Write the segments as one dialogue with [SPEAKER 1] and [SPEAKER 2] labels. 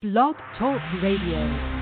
[SPEAKER 1] Blog Talk Radio.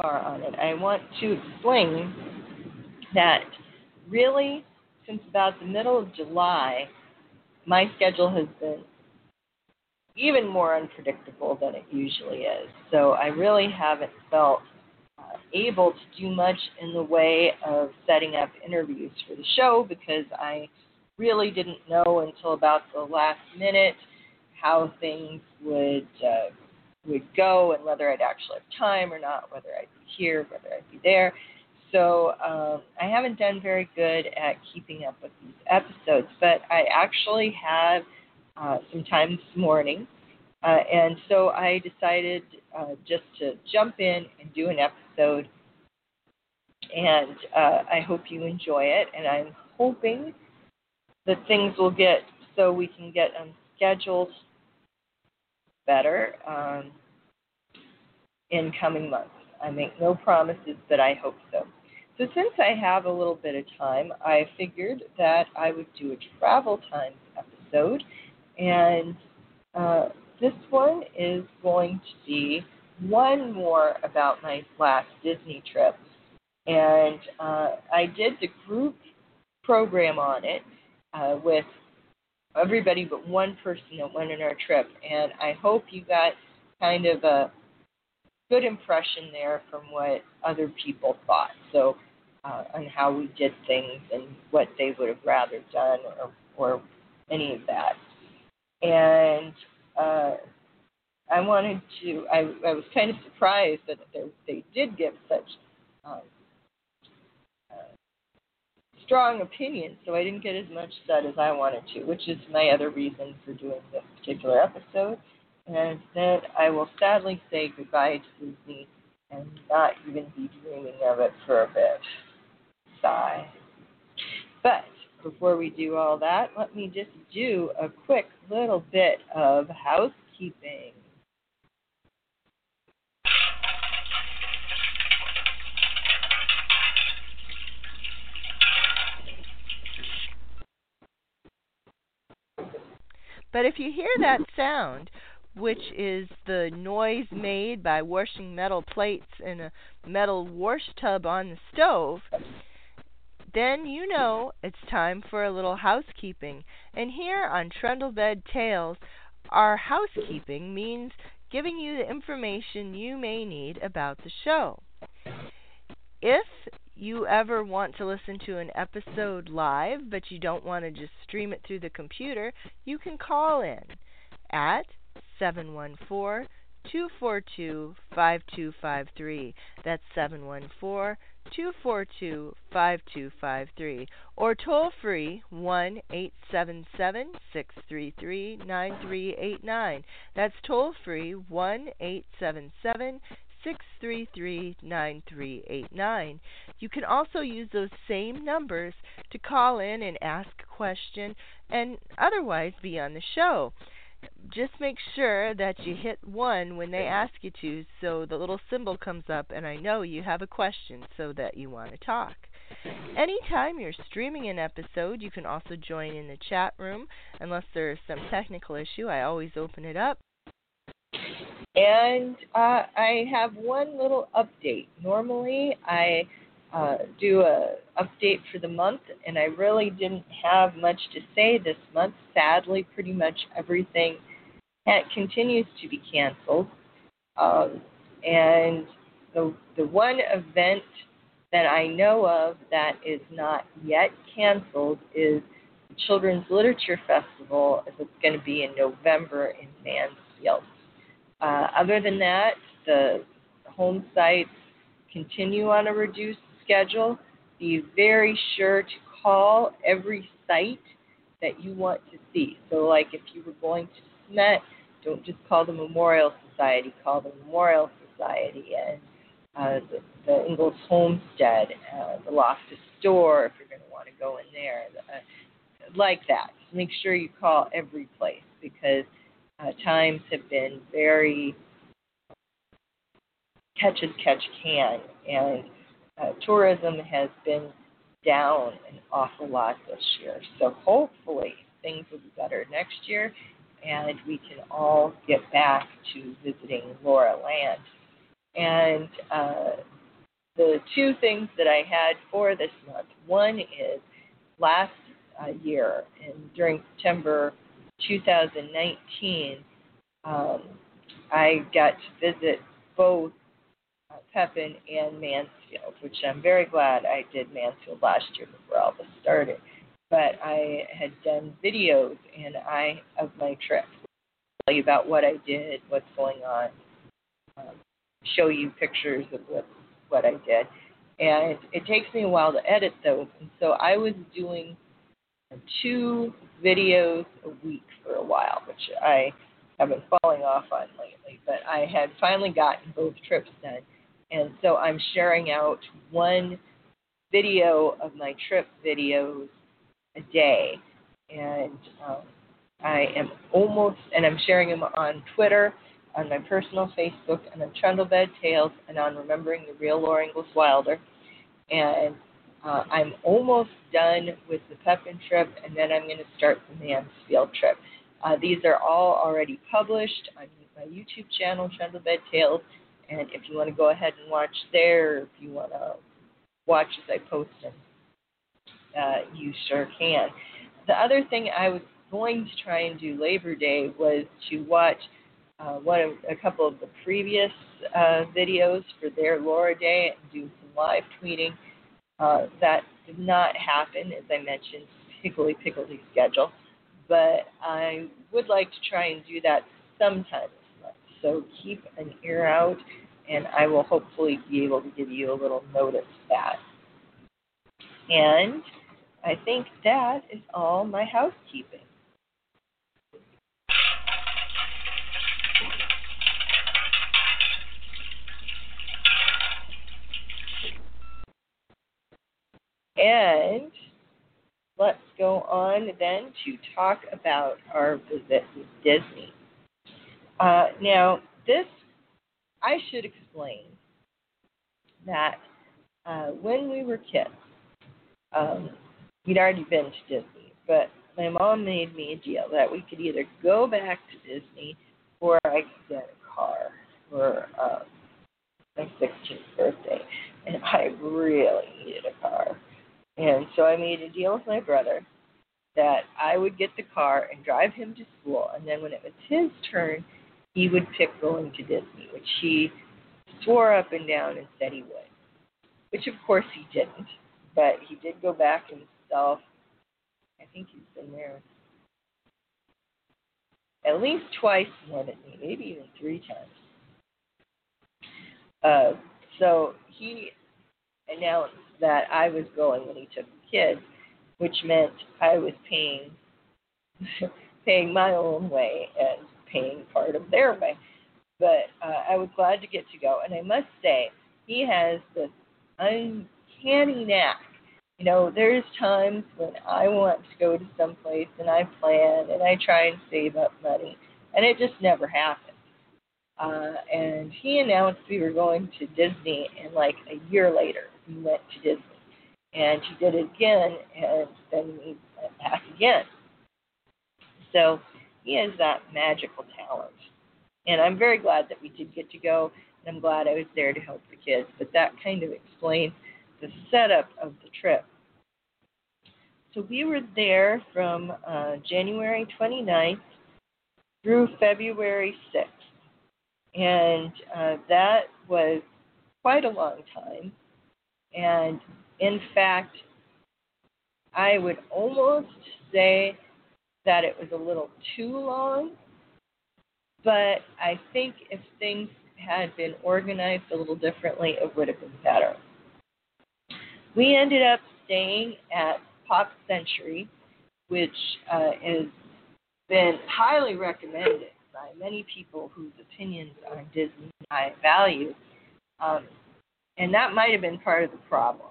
[SPEAKER 2] Far on it, I want to explain that really, since about the middle of July, my schedule has been even more unpredictable than it usually is. So I really haven't felt uh, able to do much in the way of setting up interviews for the show because I really didn't know until about the last minute how things would uh, would go and whether I'd actually have time or not, whether I'd be here, whether I'd be there. So um, I haven't done very good at keeping up with these episodes, but I actually have uh, some time this morning, uh, and so I decided uh, just to jump in and do an episode. And uh, I hope you enjoy it, and I'm hoping that things will get so we can get them scheduled better um, in coming months. I make no promises, but I hope so. So, since I have a little bit of time, I figured that I would do a travel times episode, and uh, this one is going to be one more about my last Disney trip. And uh, I did the group program on it uh, with everybody but one person that went on our trip, and I hope you got kind of a good impression there from what other people thought. So, uh, on how we did things and what they would have rather done, or or any of that. And uh, I wanted to. I, I was kind of surprised that they, they did give such um, strong opinion, so I didn't get as much said as I wanted to, which is my other reason for doing this particular episode. And then I will sadly say goodbye to Disney and not even be dreaming of it for a bit. Sigh. But before we do all that, let me just do a quick little bit of housekeeping.
[SPEAKER 3] But if you hear that sound, which is the noise made by washing metal plates in a metal wash tub on the stove, then you know it's time for a little housekeeping. And here on Trundlebed Tales, our housekeeping means giving you the information you may need about the show. If you ever want to listen to an episode live, but you don't want to just stream it through the computer, you can call in at 714 242 5253. That's 714 242 5253. Or toll free 1 877 633 9389. That's toll free 1 877 633 9389. You can also use those same numbers to call in and ask a question and otherwise be on the show. Just make sure that you hit 1 when they ask you to so the little symbol comes up and I know you have a question so that you want to talk. Anytime you're streaming an episode, you can also join in the chat room. Unless there's some technical issue, I always open it up
[SPEAKER 2] and uh, I have one little update. Normally, I uh, do a update for the month, and I really didn't have much to say this month. Sadly, pretty much everything continues to be canceled. Um, and the the one event that I know of that is not yet canceled is the Children's Literature Festival. It's going to be in November in Mansfield. Uh, other than that, the home sites continue on a reduced schedule. Be very sure to call every site that you want to see. So, like if you were going to SMET, don't just call the Memorial Society, call the Memorial Society and uh, the, the Ingalls Homestead, uh, the Loftus Store, if you're going to want to go in there, uh, like that. Make sure you call every place because uh, times have been very catch as catch can, and uh, tourism has been down an awful lot this year. So hopefully things will be better next year, and we can all get back to visiting Laura Land. And uh, the two things that I had for this month one is last uh, year, and during September 2019, um, I got to visit both uh, Pepin and Mansfield, which I'm very glad I did Mansfield last year before all this started. But I had done videos and I of my trip, tell you about what I did, what's going on, um, show you pictures of what what I did, and it takes me a while to edit those. And so I was doing two videos a week for a while, which I have been falling off on lately. But I had finally gotten both trips done and so I'm sharing out one video of my trip videos a day. And um, I am almost, and I'm sharing them on Twitter, on my personal Facebook, and on Trundlebed Tales, and on Remembering the Real Laura Ingalls Wilder. And uh, I'm almost done with the Pepin trip, and then I'm going to start the Mansfield trip. Uh, these are all already published on my YouTube channel, Trundlebed Tales, and if you want to go ahead and watch there, if you want to watch as I post them, uh, you sure can. The other thing I was going to try and do Labor Day was to watch uh, one of a couple of the previous uh, videos for their Laura Day and do some live tweeting. Uh, that did not happen, as I mentioned, higgledy piggledy schedule. But I would like to try and do that sometime so keep an ear out, and I will hopefully be able to give you a little notice that. And I think that is all my housekeeping. And let's go on then to talk about our visit with Disney. Uh, now, this, I should explain that uh, when we were kids, um, we'd already been to Disney, but my mom made me a deal that we could either go back to Disney or I could get a car for uh, my 16th birthday. And I really needed a car. And so I made a deal with my brother that I would get the car and drive him to school. And then when it was his turn, he would pick going to Disney, which he swore up and down and said he would. Which of course he didn't, but he did go back himself. I think he's been there at least twice more than me, maybe even three times. Uh, so he announced that I was going when he took the kids, which meant I was paying paying my own way and paying part of their way. But uh, I was glad to get to go. And I must say, he has this uncanny knack. You know, there's times when I want to go to some place and I plan and I try and save up money, and it just never happens. Uh, and he announced we were going to Disney, and like a year later, we went to Disney. And he did it again, and then we went back again. So he has that magical talent. And I'm very glad that we did get to go, and I'm glad I was there to help the kids. But that kind of explains the setup of the trip. So we were there from uh, January 29th through February 6th. And uh, that was quite a long time. And in fact, I would almost say that it was a little too long, but I think if things had been organized a little differently, it would have been better. We ended up staying at Pop Century, which uh, has been highly recommended by many people whose opinions on Disney I value. Um, and that might have been part of the problem.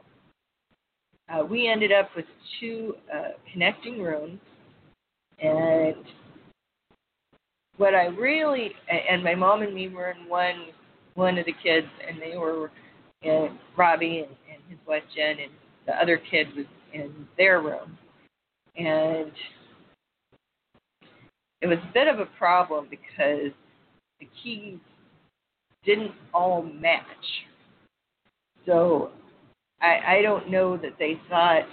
[SPEAKER 2] Uh, we ended up with two uh, connecting rooms, and what I really and my mom and me were in one one of the kids, and they were in Robbie and, and his wife Jen, and the other kid was in their room, and it was a bit of a problem because the keys didn't all match. So I, I don't know that they thought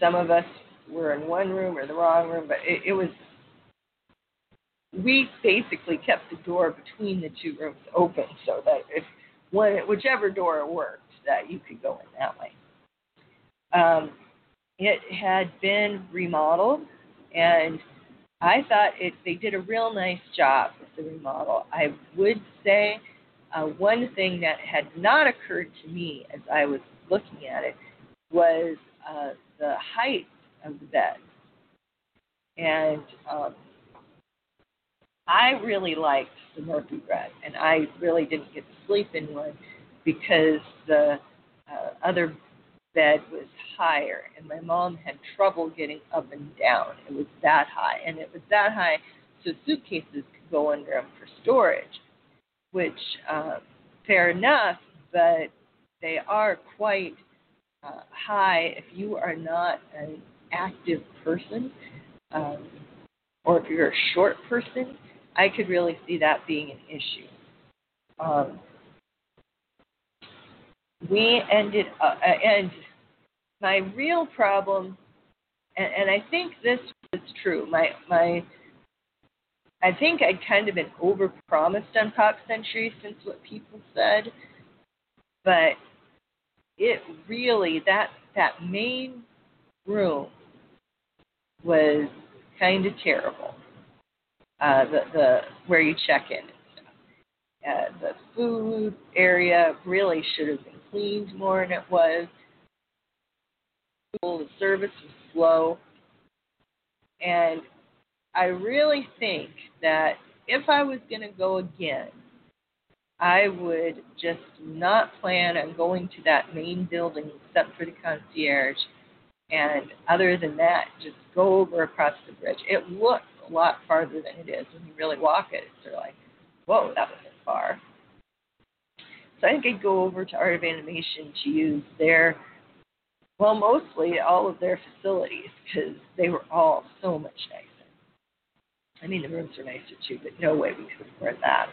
[SPEAKER 2] some of us were in one room or the wrong room, but it, it was. We basically kept the door between the two rooms open so that if one, whichever door worked, that you could go in that way. Um, it had been remodeled, and I thought it they did a real nice job with the remodel. I would say uh, one thing that had not occurred to me as I was looking at it was uh, the height of the bed. And um, I really liked the Murphy bed, and I really didn't get to sleep in one because the uh, other bed was higher, and my mom had trouble getting up and down. It was that high, and it was that high so suitcases could go under them for storage which uh, fair enough, but they are quite uh, high if you are not an active person um, or if you're a short person. I could really see that being an issue. Um, we ended uh, and my real problem, and, and I think this was true. My my I think I'd kind of been overpromised on Pop Century since what people said, but it really that that main room was kind of terrible. Uh, the the where you check in and stuff. Uh, the food area really should have been cleaned more than it was. The service was slow, and I really think that if I was going to go again, I would just not plan on going to that main building except for the concierge. And other than that, just go over across the bridge. It looks a lot farther than it is when you really walk it. It's sort of like, whoa, that wasn't far. So I think I'd go over to Art of Animation to use their, well, mostly all of their facilities because they were all so much nicer. I mean, the rooms are nicer too, but no way we could afford that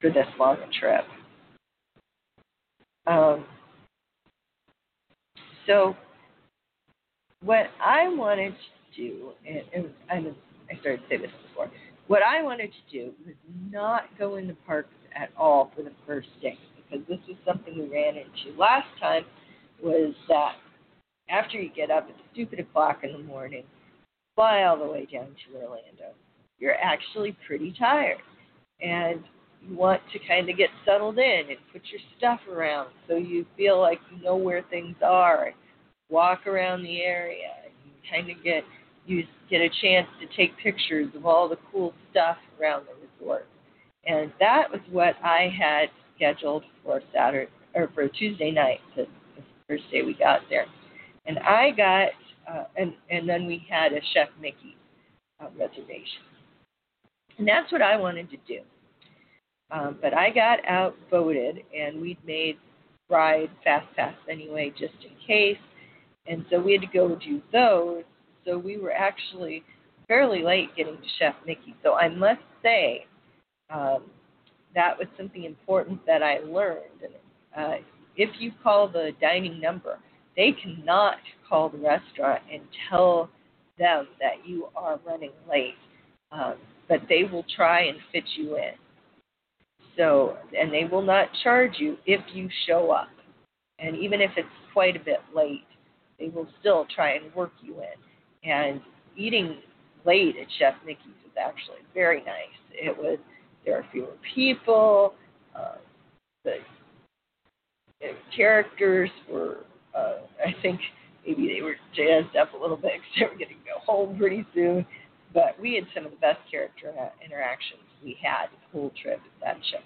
[SPEAKER 2] for this long a trip. Um, so, what I wanted to do, and, and I, I started to say this before, what I wanted to do was not go in the parks at all for the first day because this was something we ran into last time. Was that after you get up at stupid o'clock in the morning, fly all the way down to Orlando, you're actually pretty tired. And you want to kind of get settled in and put your stuff around so you feel like you know where things are walk around the area and you kind of get you get a chance to take pictures of all the cool stuff around the resort. And that was what I had scheduled for Saturday or for Tuesday night, the, the first day we got there. And I got uh, and and then we had a Chef Mickey uh, reservation, and that's what I wanted to do. Um, but I got outvoted, and we'd made ride fast pass anyway, just in case, and so we had to go do those. So we were actually fairly late getting to Chef Mickey. So I must say um, that was something important that I learned. Uh, if you call the dining number, they cannot call the restaurant and tell them that you are running late, um, but they will try and fit you in. So, and they will not charge you if you show up. And even if it's quite a bit late, they will still try and work you in. And eating late at Chef Mickey's was actually very nice. It was there are fewer people. Uh, the, characters were uh, I think maybe they were jazzed up a little bit because they were going to go home pretty soon. But we had some of the best character interactions we had the whole trip at that show.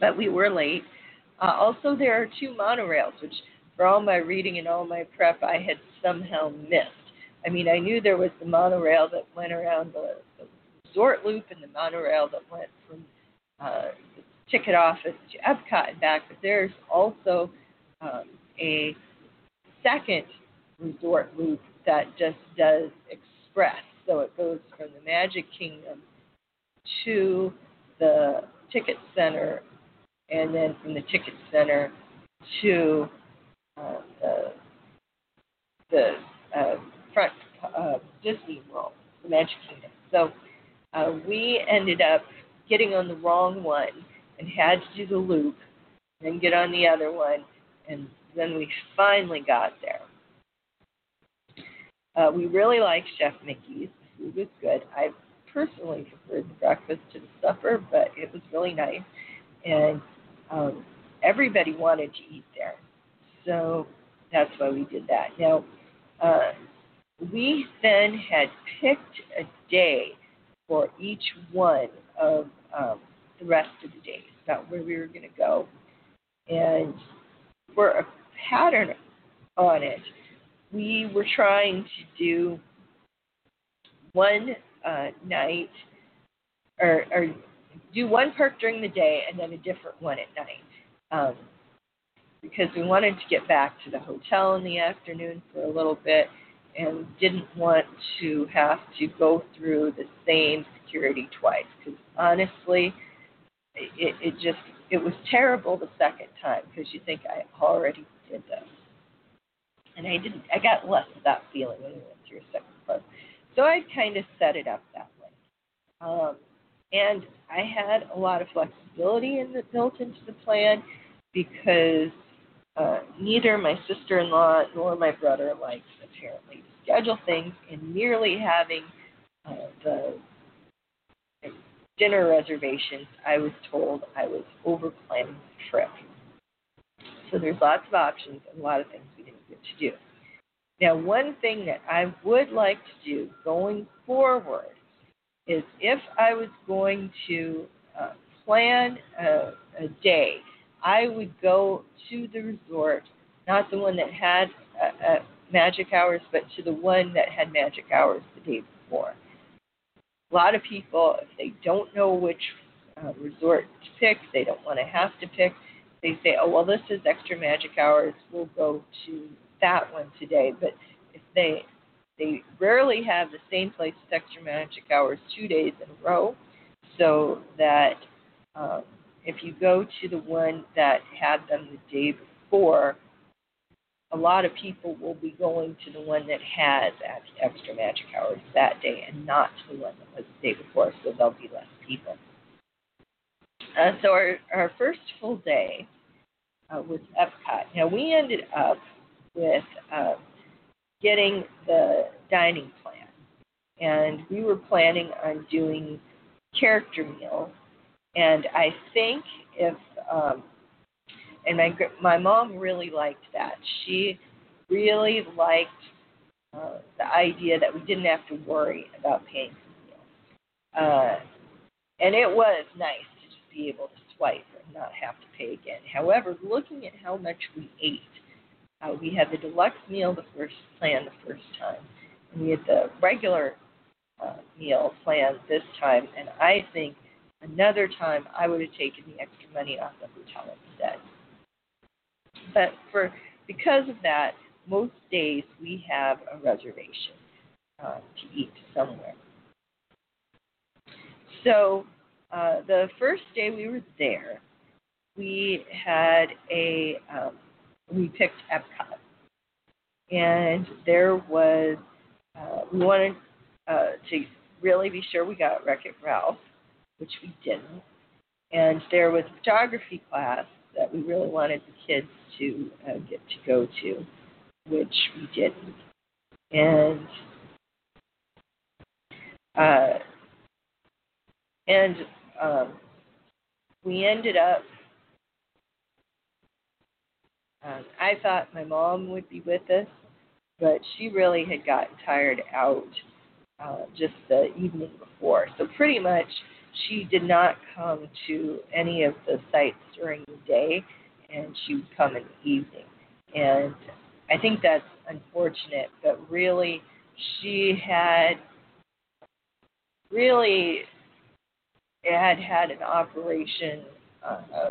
[SPEAKER 2] But we were late. Uh, also, there are two monorails, which for all my reading and all my prep, I had somehow missed. I mean, I knew there was the monorail that went around the, the resort loop and the monorail that went from uh, the ticket office to Epcot and back, but there's also um, a second resort loop that just does express. So it goes from the Magic Kingdom to the ticket center, and then from the ticket center to uh, the the uh, front uh, Disney World, the Magic Kingdom. So uh, we ended up getting on the wrong one and had to do the loop, then get on the other one, and then we finally got there. Uh, we really liked Chef Mickey's. The food was good. I personally preferred the breakfast to the supper, but it was really nice, and um, everybody wanted to eat there. So that's why we did that. Now, uh, we then had picked a day for each one of um, the rest of the days about where we were going to go. And for a pattern on it, we were trying to do one uh, night or, or do one park during the day and then a different one at night. Um, because we wanted to get back to the hotel in the afternoon for a little bit and didn't want to have to go through the same security twice. Because honestly, it, it just it was terrible the second time because you think I already did this, and I didn't. I got less of that feeling when we went through second part. So I kind of set it up that way, um, and I had a lot of flexibility in the, built into the plan because uh, neither my sister-in-law nor my brother likes apparently to schedule things, and merely having uh, the dinner reservations, I was told I was over planning the trip. So there's lots of options and a lot of things we didn't get to do. Now, one thing that I would like to do going forward is if I was going to uh, plan a, a day, I would go to the resort, not the one that had uh, uh, magic hours, but to the one that had magic hours the day before. A lot of people, if they don't know which uh, resort to pick, they don't want to have to pick, they say, oh, well, this is extra magic hours, we'll go to that one today. But if they they rarely have the same place with extra magic hours two days in a row, so that um, if you go to the one that had them the day before, a lot of people will be going to the one that has extra magic hours that day and not to the one that was the day before, so there'll be less people. Uh, so our, our first full day uh, was Epcot. Now we ended up with uh, getting the dining plan, and we were planning on doing character meals and I think if um, and my my mom really liked that. She really liked uh, the idea that we didn't have to worry about paying for meals. Uh, and it was nice to just be able to swipe not have to pay again. However, looking at how much we ate, uh, we had the deluxe meal the first plan the first time, and we had the regular uh, meal plan this time. And I think Another time, I would have taken the extra money off the hotel instead. But for because of that, most days we have a reservation uh, to eat somewhere. So uh, the first day we were there, we had a um, we picked Epcot, and there was uh, we wanted uh, to really be sure we got Wreck It Ralph which we didn't. And there was a photography class that we really wanted the kids to uh, get to go to, which we didn't. And uh, and um, we ended up Um, I thought my mom would be with us, but she really had gotten tired out uh, just the evening before. So pretty much she did not come to any of the sites during the day, and she would come in the evening. And I think that's unfortunate, but really she had really had had an operation, uh,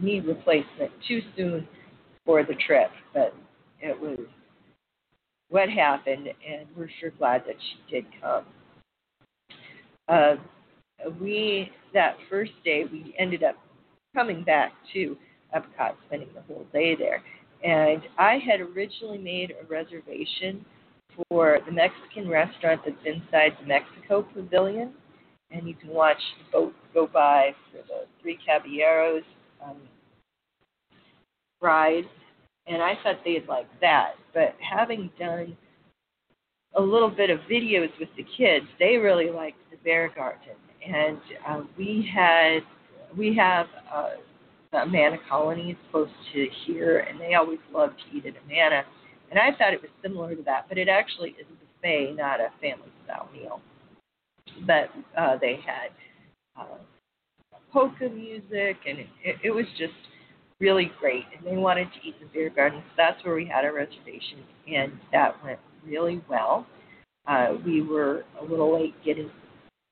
[SPEAKER 2] knee replacement too soon for the trip, but it was what happened, and we're sure glad that she did come. Uh, we that first day we ended up coming back to Epcot, spending the whole day there, and I had originally made a reservation for the Mexican restaurant that's inside the Mexico Pavilion, and you can watch the boat go by for the Three Caballeros um, ride. And I thought they'd like that, but having done a little bit of videos with the kids, they really liked the beer garden. And uh, we had we have uh, the Amana colonies close to here, and they always love to eat at Amana. And I thought it was similar to that, but it actually is a buffet, not a family style meal. But uh, they had uh, polka music, and it, it was just really great. And they wanted to eat the beer garden, so that's where we had our reservation, and that went really well. Uh, we were a little late getting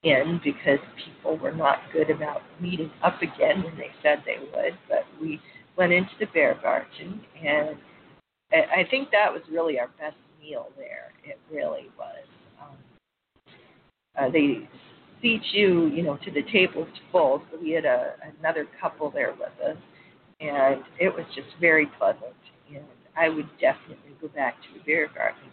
[SPEAKER 2] in because people were not good about meeting up again when they said they would, but we went into the beer garden and I think that was really our best meal there. It really was. Um, uh, they seat you, you know, to the tables full. So we had a, another couple there with us, and it was just very pleasant. And I would definitely go back to the beer garden.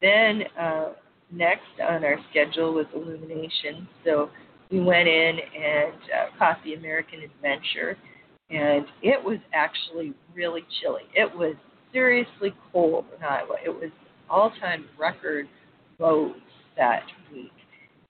[SPEAKER 2] Then uh, next on our schedule was Illumination. So we went in and uh, caught the American Adventure, and it was actually really chilly. It was seriously cold in Iowa. It was all-time record lows that week,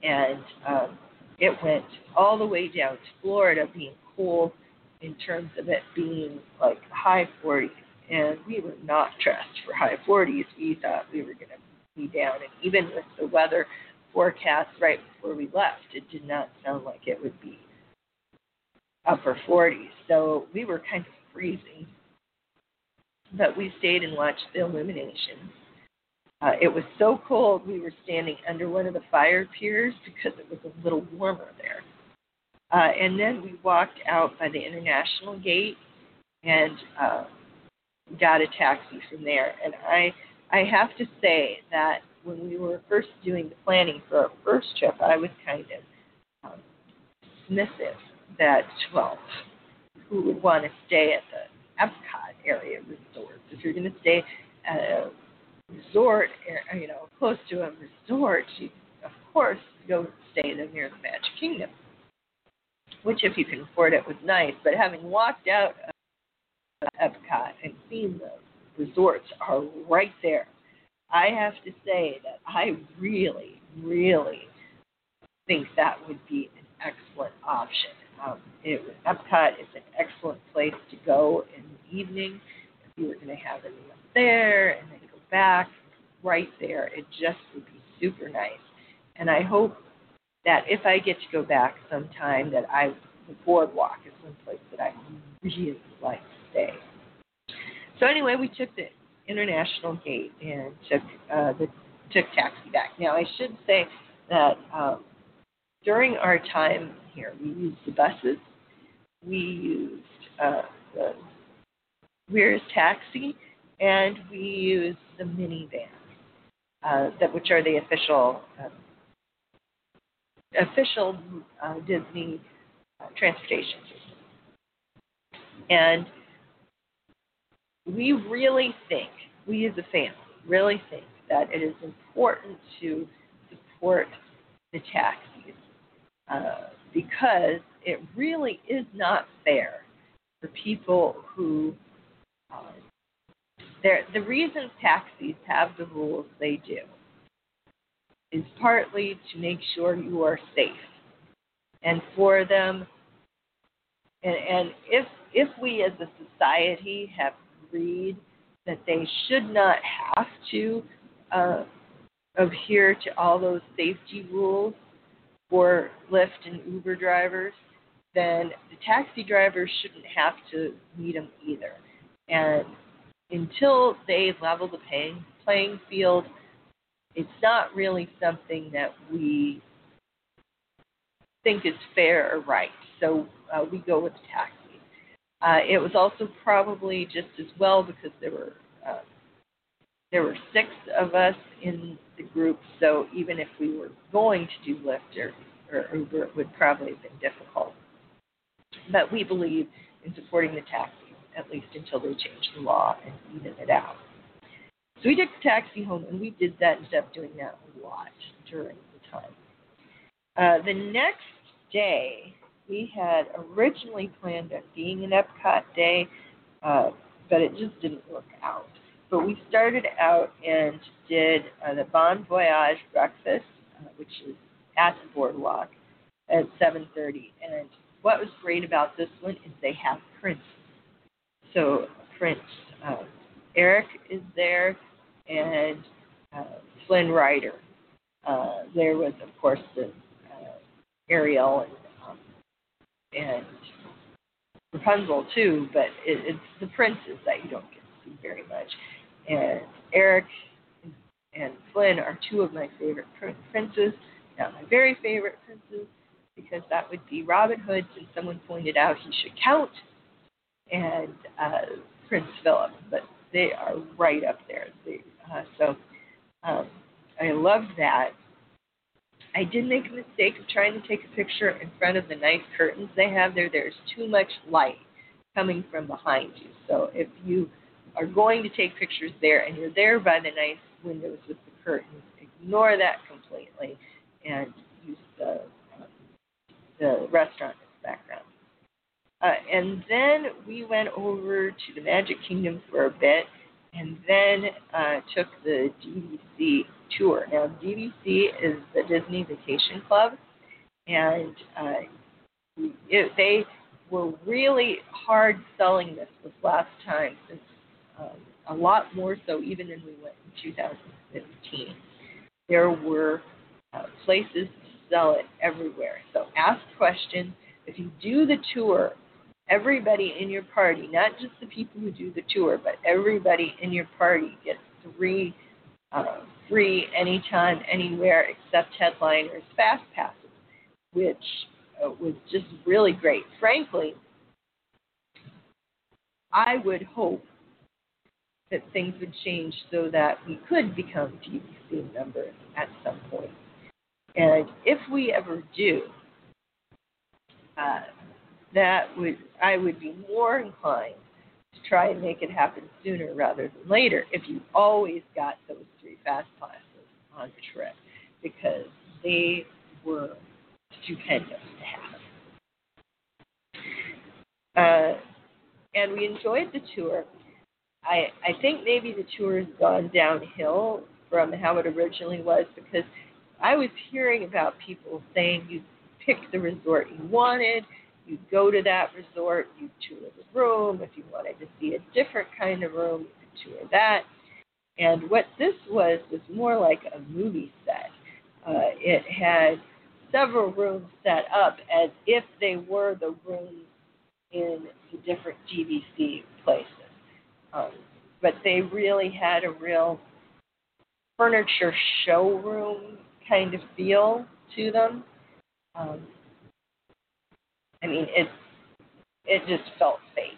[SPEAKER 2] and um, it went all the way down to Florida being cool in terms of it being like high 40s. And we were not dressed for high 40s. We thought we were going to be down. And even with the weather forecast right before we left, it did not sound like it would be upper 40s. So we were kind of freezing but we stayed and watched the illumination. Uh, it was so cold, we were standing under one of the fire piers because it was a little warmer there. Uh, and then we walked out by the International Gate and uh, got a taxi from there. And I, I have to say that when we were first doing the planning for our first trip, I was kind of um, dismissive that, well, who would want to stay at the Epcot area resorts. If you're going to stay at a resort, you know, close to a resort, you of course go stay near the Magic Kingdom, which if you can afford it was nice. But having walked out of Epcot and seen the resorts are right there, I have to say that I really, really think that would be an excellent option. Um, it, Epcot is an excellent place to go in the evening. If you were going to have a meal there and then go back, right there, it just would be super nice. And I hope that if I get to go back sometime, that I the boardwalk is one place that I really like to stay. So anyway, we took the international gate and took uh, the took taxi back. Now I should say that um, during our time here. We used the buses. We used uh, the Mears taxi, and we used the Minnie Van, uh, that which are the official uh, official uh, Disney uh, transportation system. And we really think, we as a family, really think that it is important to support the taxis. Uh, because it really is not fair for people who uh, the reason taxis have the rules they do is partly to make sure you are safe and for them and, and if if we as a society have agreed that they should not have to uh, adhere to all those safety rules for Lyft and Uber drivers, then the taxi drivers shouldn't have to meet them either. And until they level the paying, playing field, it's not really something that we think is fair or right. So uh, we go with the taxi. Uh, it was also probably just as well because there were uh, there were six of us in the group. So even if we were going to do Lyft or, or Uber, it would probably have been difficult. But we believe in supporting the taxis at least until they change the law and even it out. So we took the taxi home, and we did that instead of doing that a lot during the time. Uh, the next day, we had originally planned on being an Epcot day, uh, but it just didn't work out. But we started out and did uh, the Bon Voyage breakfast, uh, which is at the boardwalk at 7:30. And what was great about this one is they have Prince. So Prince, uh, Eric is there, and uh, Flynn Rider. Uh, there was, of course, the uh, Ariel and and Rapunzel too, but it, it's the princes that you don't get to see very much. And Eric and Flynn are two of my favorite princes. Now, my very favorite princes, because that would be Robin Hood, since someone pointed out he should count, and uh, Prince Philip. But they are right up there. They, uh, so um, I love that. I did make a mistake of trying to take a picture in front of the nice curtains they have there. There's too much light coming from behind you. So if you are going to take pictures there and you're there by the nice windows with the curtains, ignore that completely and use the, the restaurant as background. Uh, and then we went over to the Magic Kingdom for a bit and then uh, took the DVC tour. Now, DVC is the Disney Vacation Club, and uh, it, they were really hard selling this this last time, since um, a lot more so even than we went in 2015. There were uh, places to sell it everywhere. So ask questions. If you do the tour, everybody in your party, not just the people who do the tour, but everybody in your party gets three uh, free anytime, anywhere except headliners fast passes, which uh, was just really great. Frankly, I would hope that things would change so that we could become DVC members at some point. And if we ever do, uh, that would I would be more inclined to try and make it happen sooner rather than later if you always got those three fast passes on the trip because they were stupendous to have. Uh, and we enjoyed the tour. I I think maybe the tour has gone downhill from how it originally was because I was hearing about people saying you picked the resort you wanted, you go to that resort, you tour the room. If you wanted to see a different kind of room, you could tour that. And what this was was more like a movie set. Uh, it had several rooms set up as if they were the rooms in the different DVC places. Um, but they really had a real furniture showroom kind of feel to them. Um, I mean, it it just felt fake.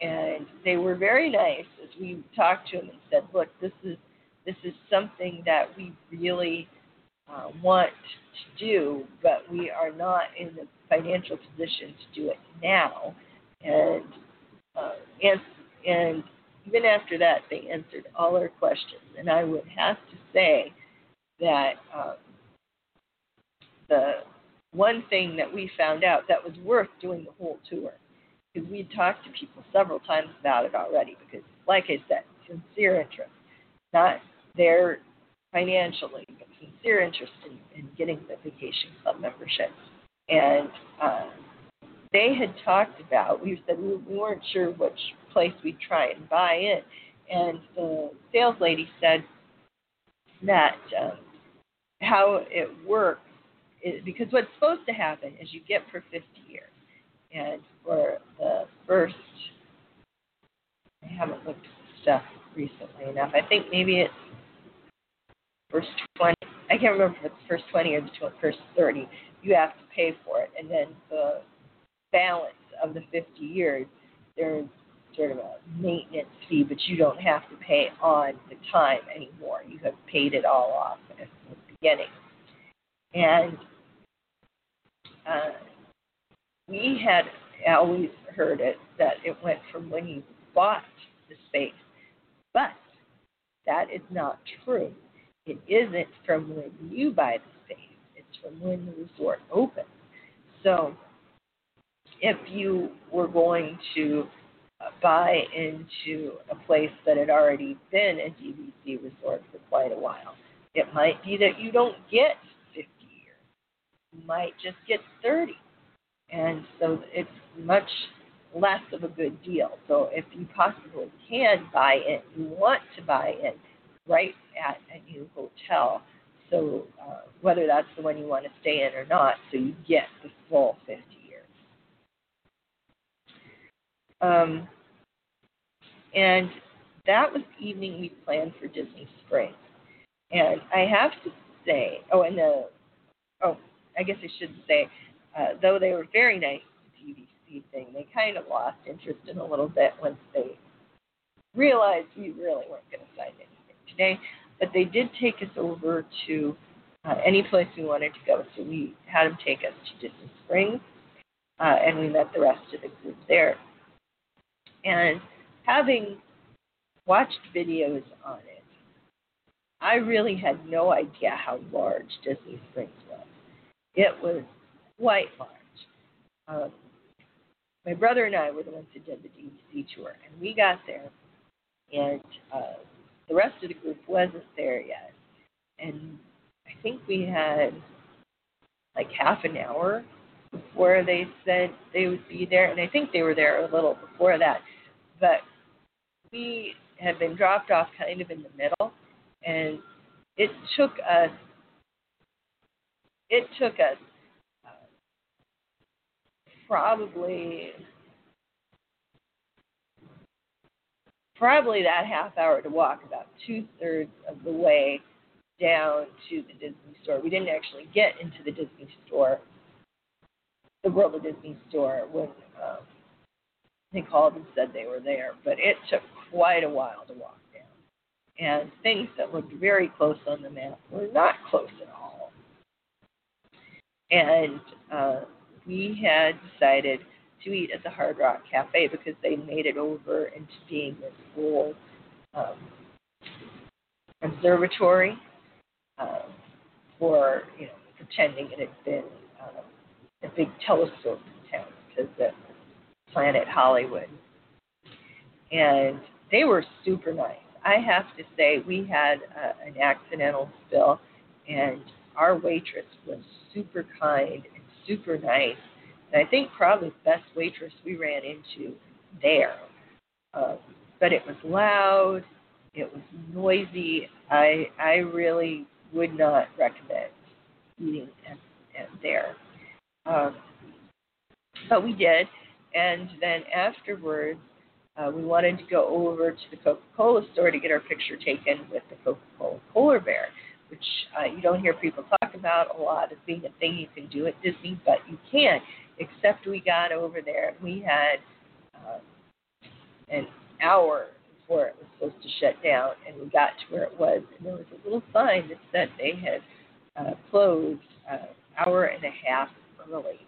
[SPEAKER 2] And they were very nice as we talked to them and said, "Look, this is this is something that we really uh, want to do, but we are not in the financial position to do it now." And uh, and and even after that, they answered all our questions. And I would have to say that um, the one thing that we found out that was worth doing the whole tour. Because we'd talked to people several times about it already because like i said sincere interest. Not there financially but sincere interest in, in getting the vacation club membership. And uh, they had talked about. We said we, we weren't sure which place we'd try and buy in, and the sales lady said that um, how it works because what's supposed to happen is you get for 50 years, and for the first, I haven't looked at stuff recently enough. I think maybe it's first 20. I can't remember if it's first 20 or the first 30. You have to pay for it, and then the balance of the 50 years, there's sort of a maintenance fee, but you don't have to pay on the time anymore. You have paid it all off at the beginning. And uh, we had always heard it that it went from when you bought the space, but that is not true. It isn't from when you buy the space, it's from when the resort opens. So if you were going to buy into a place that had already been a DVC resort for quite a while, it might be that you don't get 50 years. You might just get 30. And so it's much less of a good deal. So if you possibly can buy in, you want to buy in right at a new hotel. So uh, whether that's the one you want to stay in or not, so you get the full 50 years. Um, and that was the evening we planned for Disney Springs. And I have to say, oh, and the, oh, I guess I shouldn't say, uh, though they were very nice DVC thing, they kind of lost interest in a little bit once they realized we really weren't going to sign anything today. But they did take us over to uh, any place we wanted to go. So we had them take us to Disney Springs, uh, and we met the rest of the group there. And having watched videos on it, I really had no idea how large Disney Springs. It was quite large. Um, my brother and I were the ones who did the DVC tour, and we got there, and uh, the rest of the group wasn't there yet. And I think we had like half an hour before they said they would be there, and I think they were there a little before that. But we had been dropped off kind of in the middle, and it took us it took us probably probably that half hour to walk about two thirds of the way down to the Disney store. We didn't actually get into the Disney store, the World of Disney store, when um, they called and said they were there. But it took quite a while to walk down. And things that looked very close on the map were not close at all. And uh, we had decided to eat at the Hard Rock Cafe because they made it over into being this whole um, observatory uh, for, you know, pretending it had been uh, a big telescope in town because of Planet Hollywood. And they were super nice. I have to say, we had uh, an accidental spill, and our waitress was super kind and super nice and I think probably the best waitress we ran into there. Uh, but it was loud, it was noisy. I I really would not recommend eating at, at there. Um, but we did, and then afterwards, uh, we wanted to go over to the Coca-Cola store to get our picture taken with the Coca-Cola polar bear, which uh, you don't hear people talk about a lot as being a thing you can do at Disney, but you can except we got over there and we had um, an hour before it was supposed to shut down, and we got to where it was, and there was a little sign that said they had uh, closed an uh, hour and a half early.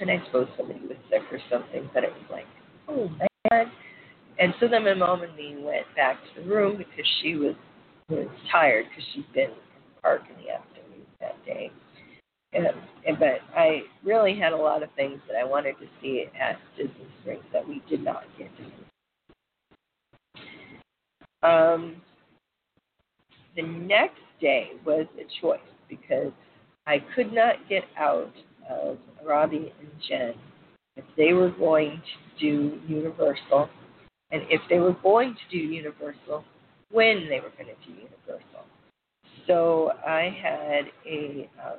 [SPEAKER 2] And I suppose somebody was sick or something, but it was like, oh man. And so then my mom and me went back to the room because she was was tired because she'd been in the park in the afternoon that day. And, and, but I really had a lot of things that I wanted to see at Disney Springs that we did not get to see. Um, the next day was a choice because I could not get out of Robbie and Jen if they were going to do Universal, and if they were going to do Universal, when they were going to do Universal. So I had a um,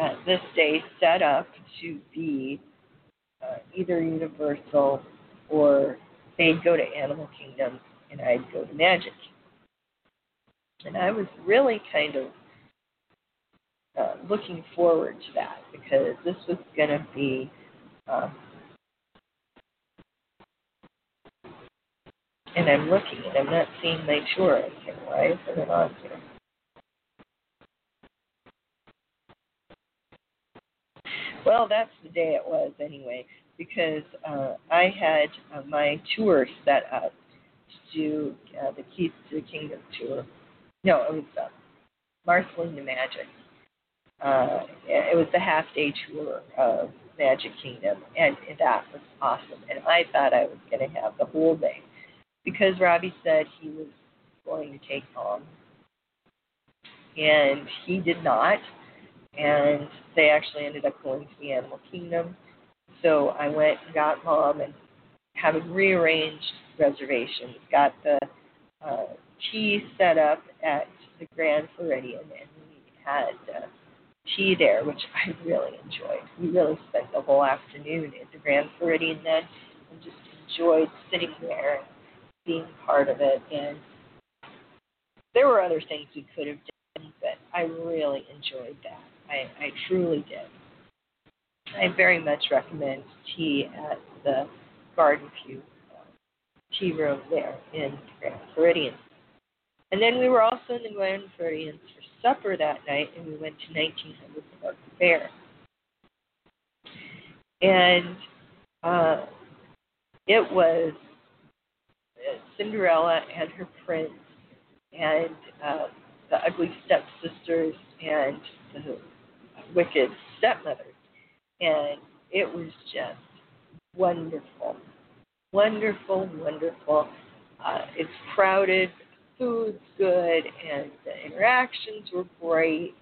[SPEAKER 2] uh, this day set up to be uh, either Universal or they'd go to Animal Kingdom and I'd go to Magic. And I was really kind of uh, looking forward to that because this was going to be um, and I'm looking and I'm not seeing my in here. Why isn't it on here? Well, that's the day it was anyway, because uh, I had uh, my tour set up to do uh, the Keys to the Kingdom tour. No, it was uh, Marceline the Magic. Uh, it was the half day tour of Magic Kingdom, and that was awesome. And I thought I was going to have the whole day because Robbie said he was going to take mom, and he did not and they actually ended up going to the Animal Kingdom. So I went and got mom and having rearranged reservations, got the uh, tea set up at the Grand Floridian, and we had uh, tea there, which I really enjoyed. We really spent the whole afternoon at the Grand Floridian then, and just enjoyed sitting there and being part of it. And there were other things we could have done, but I really enjoyed that. I, I truly did. I very much recommend tea at the Garden View uh, tea room there in Grand Floridian. And then we were also in the Grand Floridian for supper that night, and we went to 1900 Park Fare. And uh, it was Cinderella and her prince, and uh, the ugly stepsisters, and the wicked stepmothers. And it was just wonderful. Wonderful, wonderful. Uh, it's crowded, food's good, and the interactions were great.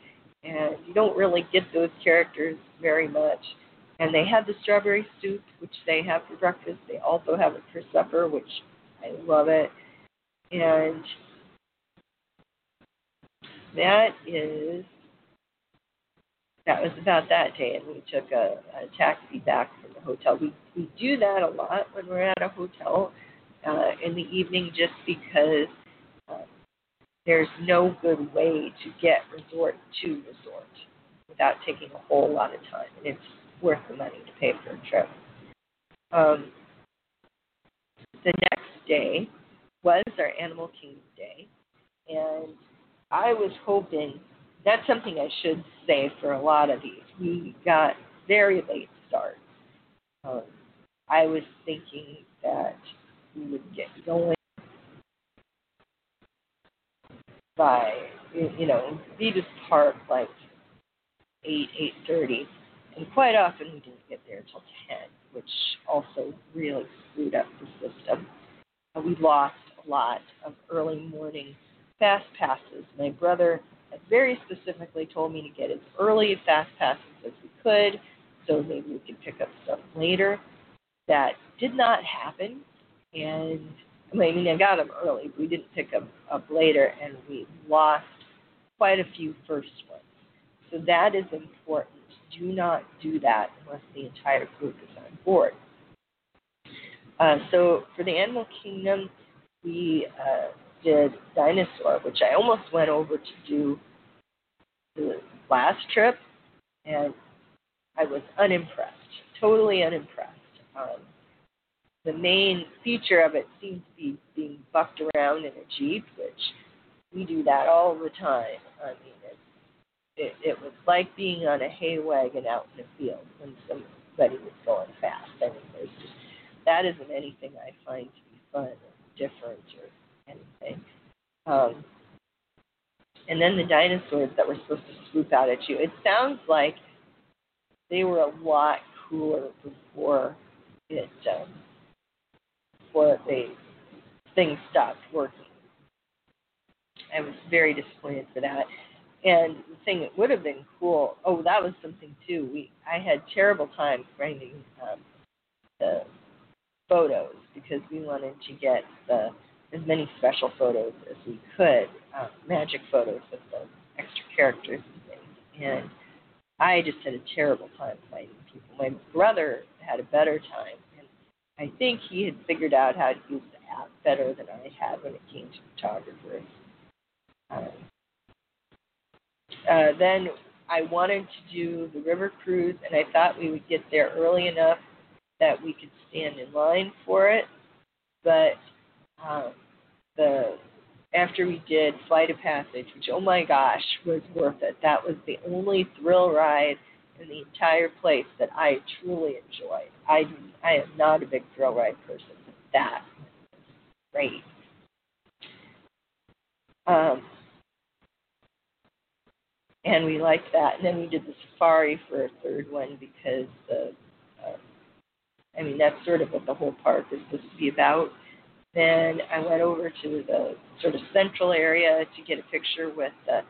[SPEAKER 2] And you don't really get those characters very much. And they have the strawberry soup, which they have for breakfast. They also have it for supper, which I love it. And that is that was about that day, and we took a, a taxi back from the hotel. We we do that a lot when we're at a hotel uh, in the evening, just because uh, there's no good way to get resort to resort without taking a whole lot of time, and it's worth the money to pay for a trip. Um, the next day was our Animal Kingdom Day, and I was hoping that's something I should say for a lot of these. We got very late starts. Um, I was thinking that we would get going by, you know, Beavis Park like eight, eight thirty, and quite often we didn't get there until ten, which also really screwed up the system. Uh, we lost a lot of early morning fast passes. My brother had very specifically told me to get as early fast passes as we could so maybe we could pick up stuff later. That did not happen, and I mean I got them early, but we didn't pick them up later, and we lost quite a few first ones. So that is important. Do not do that unless the entire group is on board. Uh, so for the Animal Kingdom, we uh, did Dinosaur, which I almost went over to do the last trip, and I was unimpressed, totally unimpressed. Um, the main feature of it seems to be being bucked around in a jeep, which we do that all the time. I mean, it, it, it was like being on a hay wagon out in the field when somebody was going fast. I mean, there's just that isn't anything I find to be fun or different or anything. Um, and then the dinosaurs that were supposed to swoop out at you. It sounds like they were a lot cooler before it um, before they things stopped working. I was very disappointed for that. and the thing that would have been cool. Oh, that was something too. We I had terrible time finding um, the photos because we wanted to get the as many special photos as we could, uh, magic photos of the extra characters and things. And I just had a terrible time finding people. My brother had a better time, and I think he had figured out how to use the app better than I had when it came to photographers. Um, uh, then I wanted to do the river cruise, and I thought we would get there early enough that we could stand in line for it. But um, the after we did Flight of Passage, which oh my gosh was worth it. That was the only thrill ride in the entire place that I truly enjoyed. I I am not a big thrill ride person, but that was great. Um, and we liked that. And then we did the safari for a third one because the, I mean, that's sort of what the whole park is supposed to be about. Then I went over to the sort of central area to get a picture with the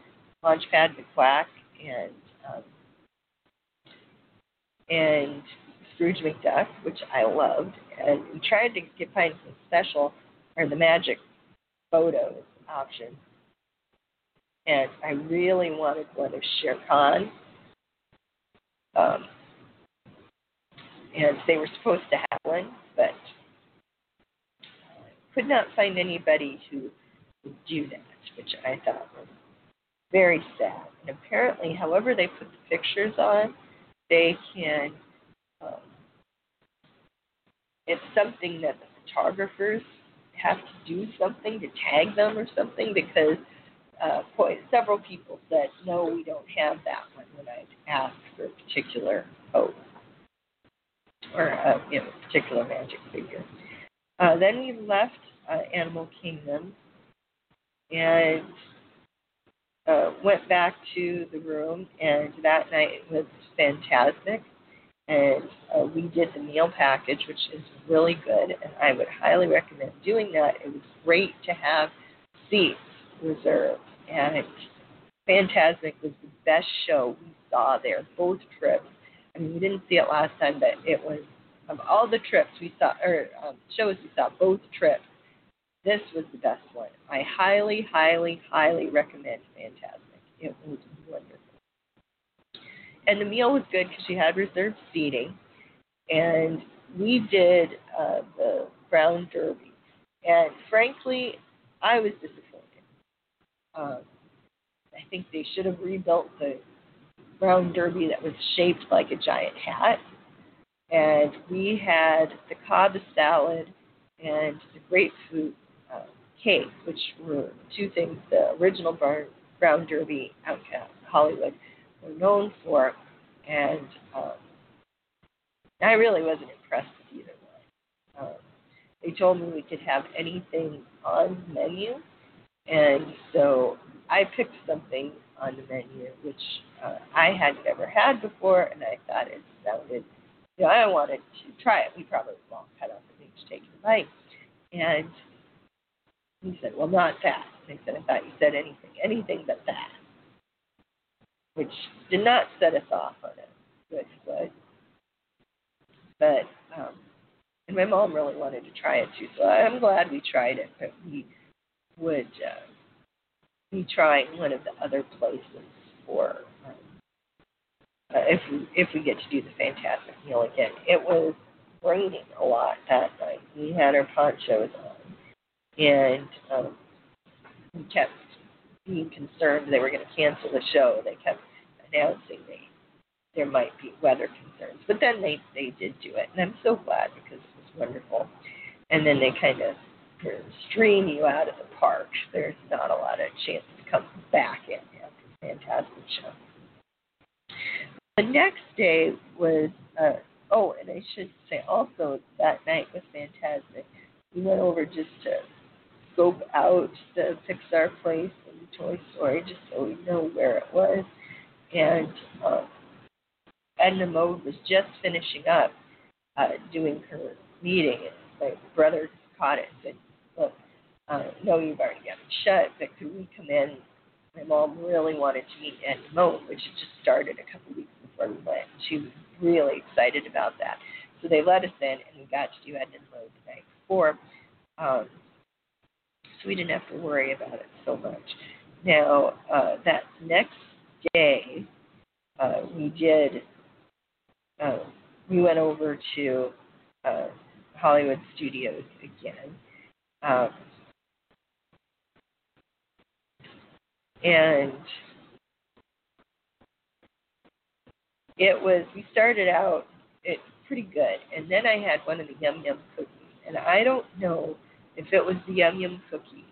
[SPEAKER 2] Launchpad McQuack and um, and Scrooge McDuck, which I loved, and we tried to get find some special or the magic photos option. And I really wanted one of Shere Khan. Um, and they were supposed to have one, but could not find anybody who would do that, which I thought was very sad. And apparently, however they put the pictures on, they can. Um, it's something that the photographers have to do something to tag them or something because uh, several people said no, we don't have that one when I asked for a particular pose or uh, you know, a particular magic figure. Uh, then we left uh, Animal Kingdom and uh, went back to the room, and that night was fantastic. And uh, we did the meal package, which is really good, and I would highly recommend doing that. It was great to have seats reserved, and Fantasmic was the best show we saw there, both trips. I mean, we didn't see it last time, but it was of all the trips we saw, or um, shows we saw, both trips, this was the best one. I highly, highly, highly recommend Fantasmic. It was wonderful. And the meal was good because she had reserved seating. And we did uh, the Brown Derby. And frankly, I was disappointed. Um, I think they should have rebuilt the Brown Derby that was shaped like a giant hat. And we had the Cobb salad and the grapefruit uh, cake, which were two things the original Brown, Brown Derby outcast Hollywood were known for, and um, I really wasn't impressed with either one. Um, they told me we could have anything on the menu, and so I picked something on the menu which uh, I had never had before, and I thought it sounded you know, I wanted to try it. We probably won't cut off the each taking a bite. And he said, Well, not that. And I said, I thought you said anything, anything but that. Which did not set us off on a good foot. But, um, and my mom really wanted to try it too, so I'm glad we tried it, but we would uh, be trying one of the other places for uh, if we if we get to do the Fantasmic meal again. It was raining a lot that night. We had our ponchos on, and um, we kept being concerned they were going to cancel the show. They kept announcing they there might be weather concerns, but then they they did do it, and I'm so glad because it was wonderful. And then they kind of stream you out of the park. There's not a lot of chance to come back in fantastic show. The next day was, uh, oh, and I should say also that night was fantastic. We went over just to scope out the Pixar place and the Toy Story just so we know where it was. And um, Edna Mode was just finishing up uh, doing her meeting, and my brother caught it and said, Look, uh, no, you've already got it shut, but could we come in my mom really wanted to meet Edna Mode, which had just started a couple weeks before we went. She was really excited about that. So they let us in, and we got to do Edna Mode the night before. Um, so we didn't have to worry about it so much. Now, uh, that next day, uh, we did, uh, we went over to uh, Hollywood Studios again. Um, and it was we started out it pretty good. And then i had one of the yum yum cookies. And i don't know if it was the yum yum cookie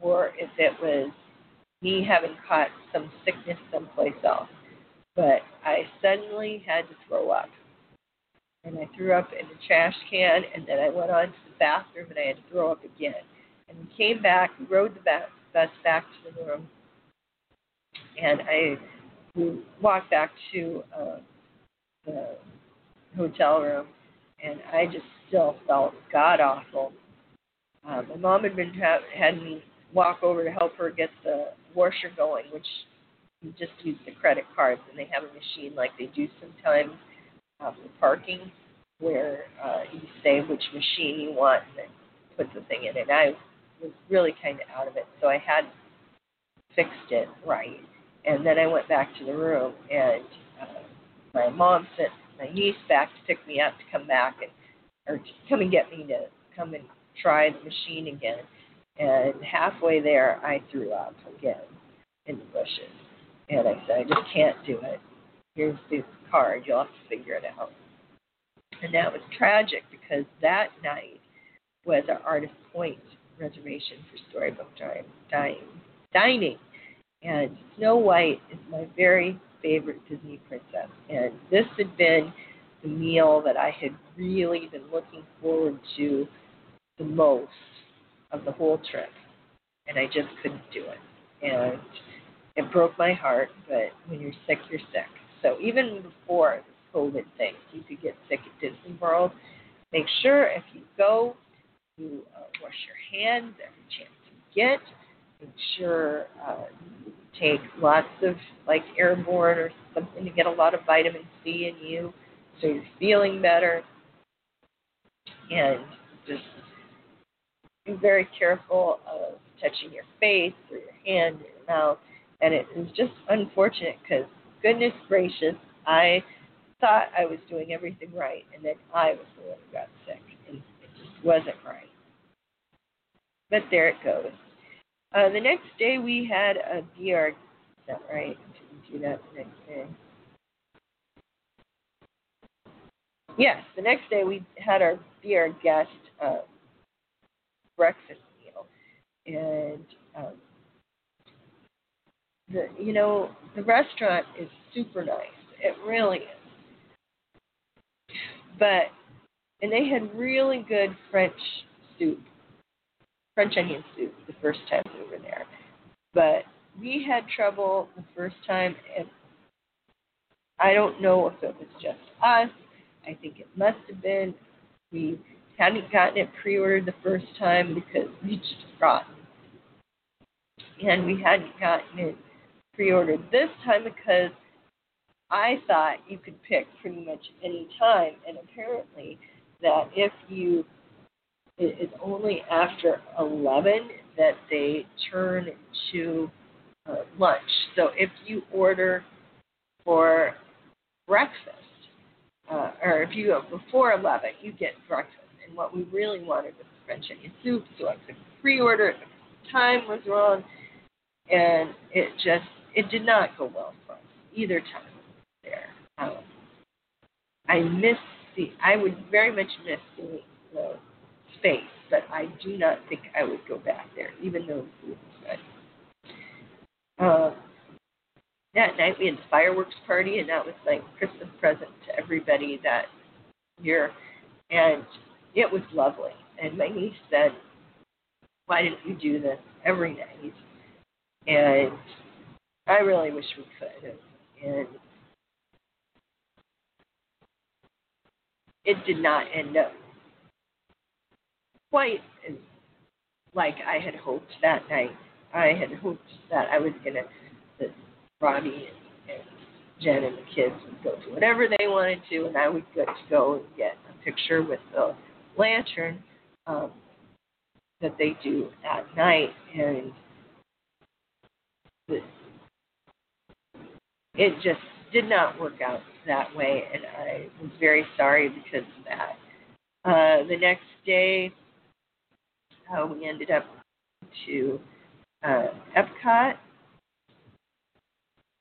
[SPEAKER 2] or if it was me having caught some sickness someplace else. But i suddenly had to throw up. And i threw up in the trash can and then i went on to the bathroom and i had to throw up again. And we came back rode the bus back to the room and I walked back to uh, the hotel room, and I just still felt god awful. Uh, my mom had been ha- had me walk over to help her get the washer going, which you just use the credit cards, and they have a machine like they do sometimes uh, for parking, where uh, you say which machine you want and then put the thing in. And I was really kind of out of it, so I had fixed it right. And then I went back to the room, and uh, my mom sent my niece back to pick me up to come back and or to come and get me to come and try the machine again. And halfway there, I threw up again in the bushes. And I said, I just can't do it. Here's the card. You'll have to figure it out. And that was tragic because that night was our Artist Point reservation for Storybook Dining. dining. And Snow White is my very favorite Disney princess. And this had been the meal that I had really been looking forward to the most of the whole trip. And I just couldn't do it. And it broke my heart, but when you're sick, you're sick. So even before this COVID thing, you could get sick at Disney World. Make sure if you go, you uh, wash your hands every chance you get. Make sure uh, take lots of like airborne or something to get a lot of vitamin C in you so you're feeling better. And just be very careful of touching your face or your hand or your mouth. And it was just unfortunate because, goodness gracious, I thought I was doing everything right, and then I was the one who got sick, and it just wasn't right. But there it goes. Uh, the next day we had a VR. Is that right? Did we do that the next day? Yes, the next day we had our Be Our Guest uh, breakfast meal, and um, the you know the restaurant is super nice. It really is. But and they had really good French soup French onion soup the first time we were there. But we had trouble the first time, and I don't know if it was just us. I think it must have been we hadn't gotten it pre-ordered the first time because we just forgotten, and we hadn't gotten it pre-ordered this time because I thought you could pick pretty much any time, and apparently that if you it's only after 11 that they turn to uh, lunch. So if you order for breakfast, uh, or if you go before 11, you get breakfast. And what we really wanted was French onion soup, so I could pre-order it. The time was wrong, and it just it did not go well for us either time there. Um, I miss the. I would very much miss the, the space, but I do not think I would go back there, even though food was good. Uh, that night we had a fireworks party, and that was like Christmas present to everybody that year, and it was lovely. And my niece said, "Why didn't you do this every night?" And I really wish we could. And it did not end up quite like I had hoped that night. I had hoped that I was gonna that Robbie and, and Jen and the kids would go to whatever they wanted to, and I would get to go and get a picture with the lantern um, that they do at night, and the, it just did not work out that way, and I was very sorry because of that. Uh, the next day, uh, we ended up to uh, Epcot,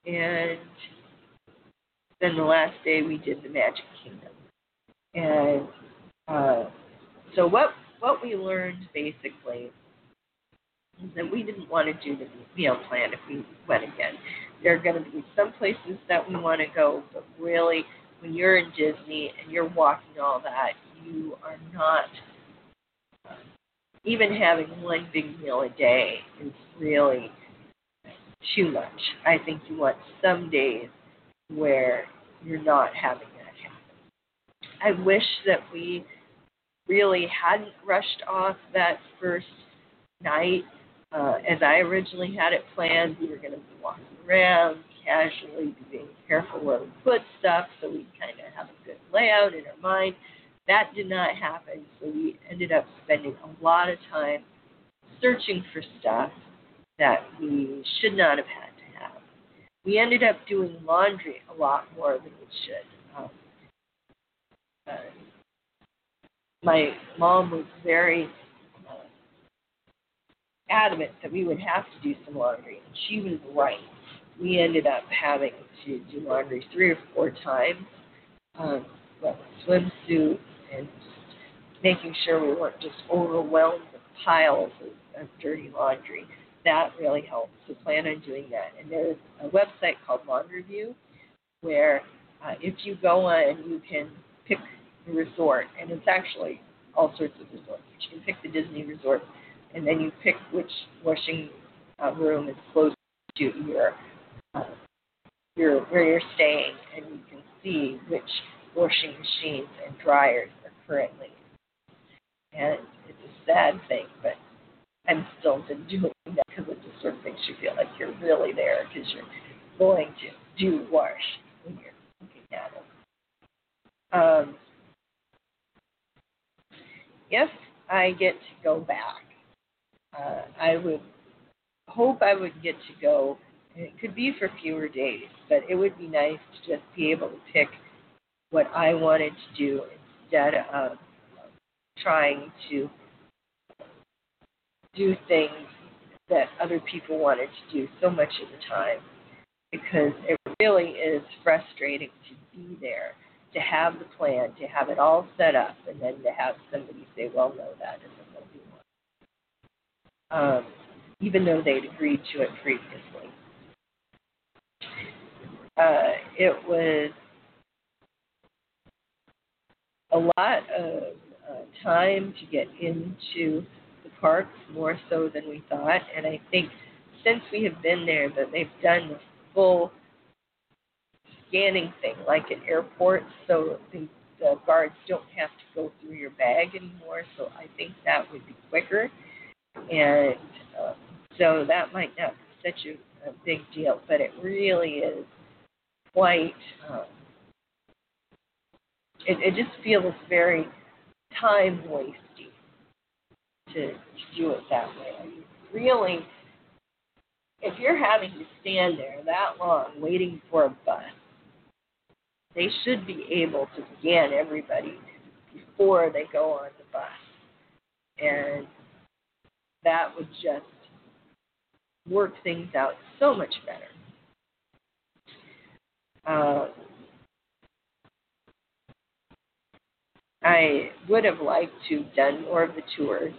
[SPEAKER 2] and then the last day we did the Magic Kingdom, and uh, so what what we learned basically is that we didn't want to do the meal plan if we went again. There are going to be some places that we want to go, but really, when you're in Disney and you're walking all that, you are not even having one big meal a day is really too much. I think you want some days where you're not having that happen. I wish that we really hadn't rushed off that first night. Uh, as I originally had it planned, we were going to be walking around casually, being careful where we put stuff so we kind of have a good layout in our mind. That did not happen, so we ended up spending a lot of time searching for stuff that we should not have had to have. We ended up doing laundry a lot more than we should. Um, uh, my mom was very uh, adamant that we would have to do some laundry, and she was right. We ended up having to do laundry three or four times, um, well, swimsuit, and making sure we weren't just overwhelmed with piles of, of dirty laundry. That really helped. So plan on doing that. And there's a website called Laundry View where uh, if you go on, you can pick the resort, and it's actually all sorts of resorts. You can pick the Disney resort, and then you pick which washing uh, room is close to your uh, your where you're staying, and you can see which washing machines and dryers currently. And it's a sad thing, but I'm still doing that because it just sort of makes you feel like you're really there because you're going to do wash when you're looking at it. Um, if I get to go back, uh, I would hope I would get to go. It could be for fewer days, but it would be nice to just be able to pick what I wanted to do instead of trying to do things that other people wanted to do so much of the time because it really is frustrating to be there to have the plan, to have it all set up, and then to have somebody say, well, no, that isn't what we want. Um, even though they'd agreed to it previously. Uh, it was a lot of uh, time to get into the parks, more so than we thought. And I think since we have been there, that they've done the full scanning thing, like at airports, so the, the guards don't have to go through your bag anymore. So I think that would be quicker, and uh, so that might not be such a, a big deal, but it really is quite. Um, it, it just feels very time wasting to, to do it that way. Really, if you're having to stand there that long waiting for a bus, they should be able to scan everybody before they go on the bus. And that would just work things out so much better. Uh, I would have liked to have done more of the tours.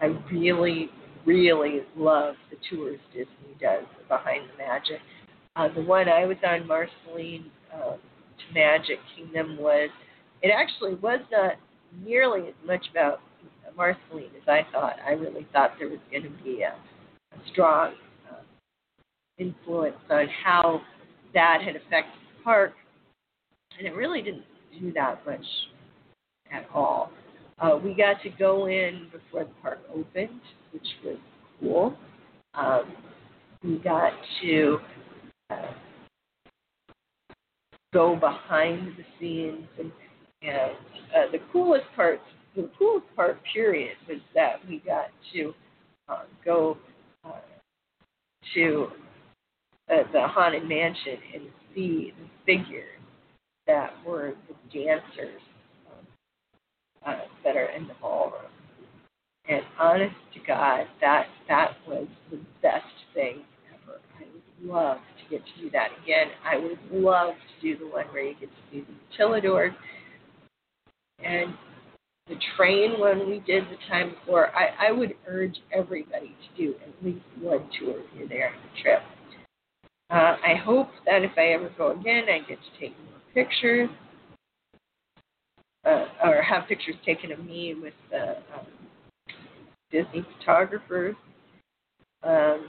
[SPEAKER 2] I really, really love the tours Disney does behind the magic. Uh, the one I was on, Marceline, uh, to Magic Kingdom was it actually was not nearly as much about Marceline as I thought. I really thought there was going to be a, a strong uh, influence on how that had affected the park, and it really didn't do that much at all. Uh, we got to go in before the park opened, which was cool. Um, we got to uh, go behind the scenes, and, and uh, the coolest part, the coolest part, period, was that we got to uh, go uh, to uh, the haunted mansion and see the figures that were the dancers uh, that are in the ballroom. And honest to God, that that was the best thing ever. I would love to get to do that again. I would love to do the one where you get to see the Utilidors and the train when we did the time before. I, I would urge everybody to do at least one tour if you're there on the trip. Uh, I hope that if I ever go again, I get to take more pictures uh, or have pictures taken of me with the um, Disney photographers. Um,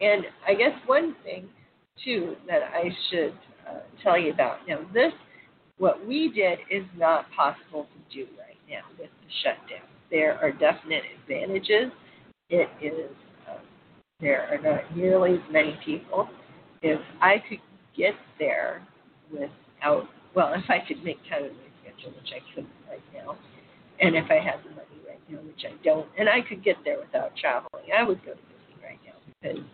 [SPEAKER 2] and I guess one thing too that I should uh, tell you about now this what we did is not possible to do right now with the shutdown. There are definite advantages. It is there are not nearly as many people. If I could get there without, well, if I could make time in my schedule, which I couldn't right now, and if I had the money right now, which I don't, and I could get there without traveling, I would go to Disney right now because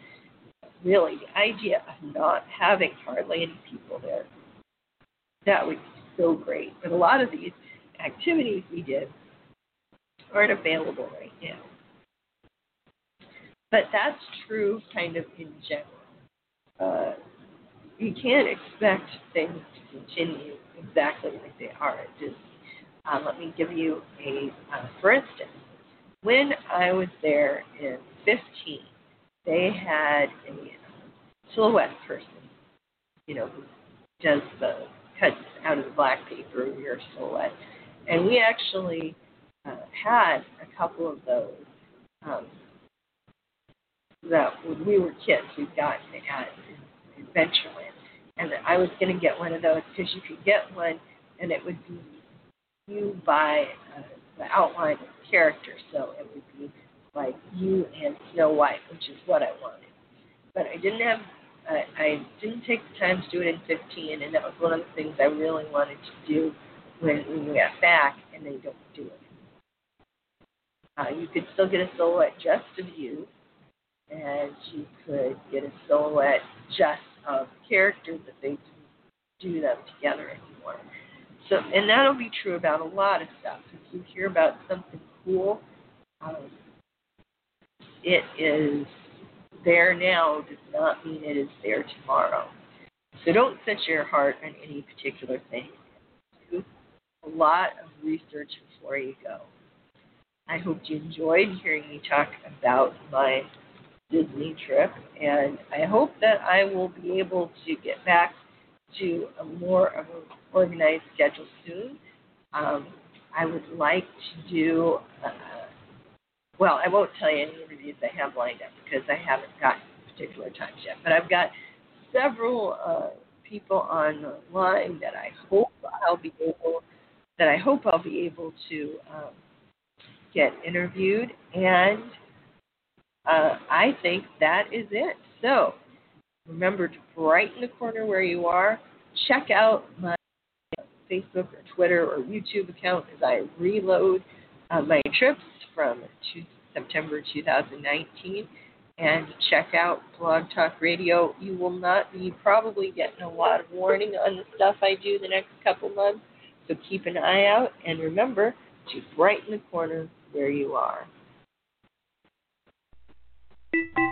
[SPEAKER 2] really the idea of not having hardly any people there, that would be so great. But a lot of these activities we did aren't available right now. But that's true kind of in general. Uh, you can't expect things to continue exactly like they are at Disney. Uh, let me give you a, uh, for instance, when I was there in 15, they had a silhouette person, you know, who does the cuts out of the black paper of your silhouette. And we actually uh, had a couple of those um, that when we were kids, we got at Adventureland, and I was going to get one of those because you could get one, and it would be you by uh, the outline of character, so it would be like you and Snow White, which is what I wanted. But I didn't have, I, I didn't take the time to do it in 15, and that was one of the things I really wanted to do when, when we got back, and they don't do it. Uh, you could still get a silhouette just of you, and you could get a silhouette just of characters that they do them together anymore. So, and that'll be true about a lot of stuff. If you hear about something cool, um, it is there now does not mean it is there tomorrow. So don't set your heart on any particular thing. Do a lot of research before you go. I hope you enjoyed hearing me talk about my Disney trip, and I hope that I will be able to get back to a more of an organized schedule soon. Um, I would like to do, uh, well, I won't tell you any interviews I have lined up because I haven't gotten particular times yet, but I've got several uh, people on the line that I hope I'll be able, that I hope I'll be able to um, get interviewed and uh, I think that is it. So remember to brighten the corner where you are. Check out my Facebook or Twitter or YouTube account as I reload uh, my trips from September 2019. And check out Blog Talk Radio. You will not be probably getting a lot of warning on the stuff I do the next couple months. So keep an eye out and remember to brighten the corner where you are. Thank you.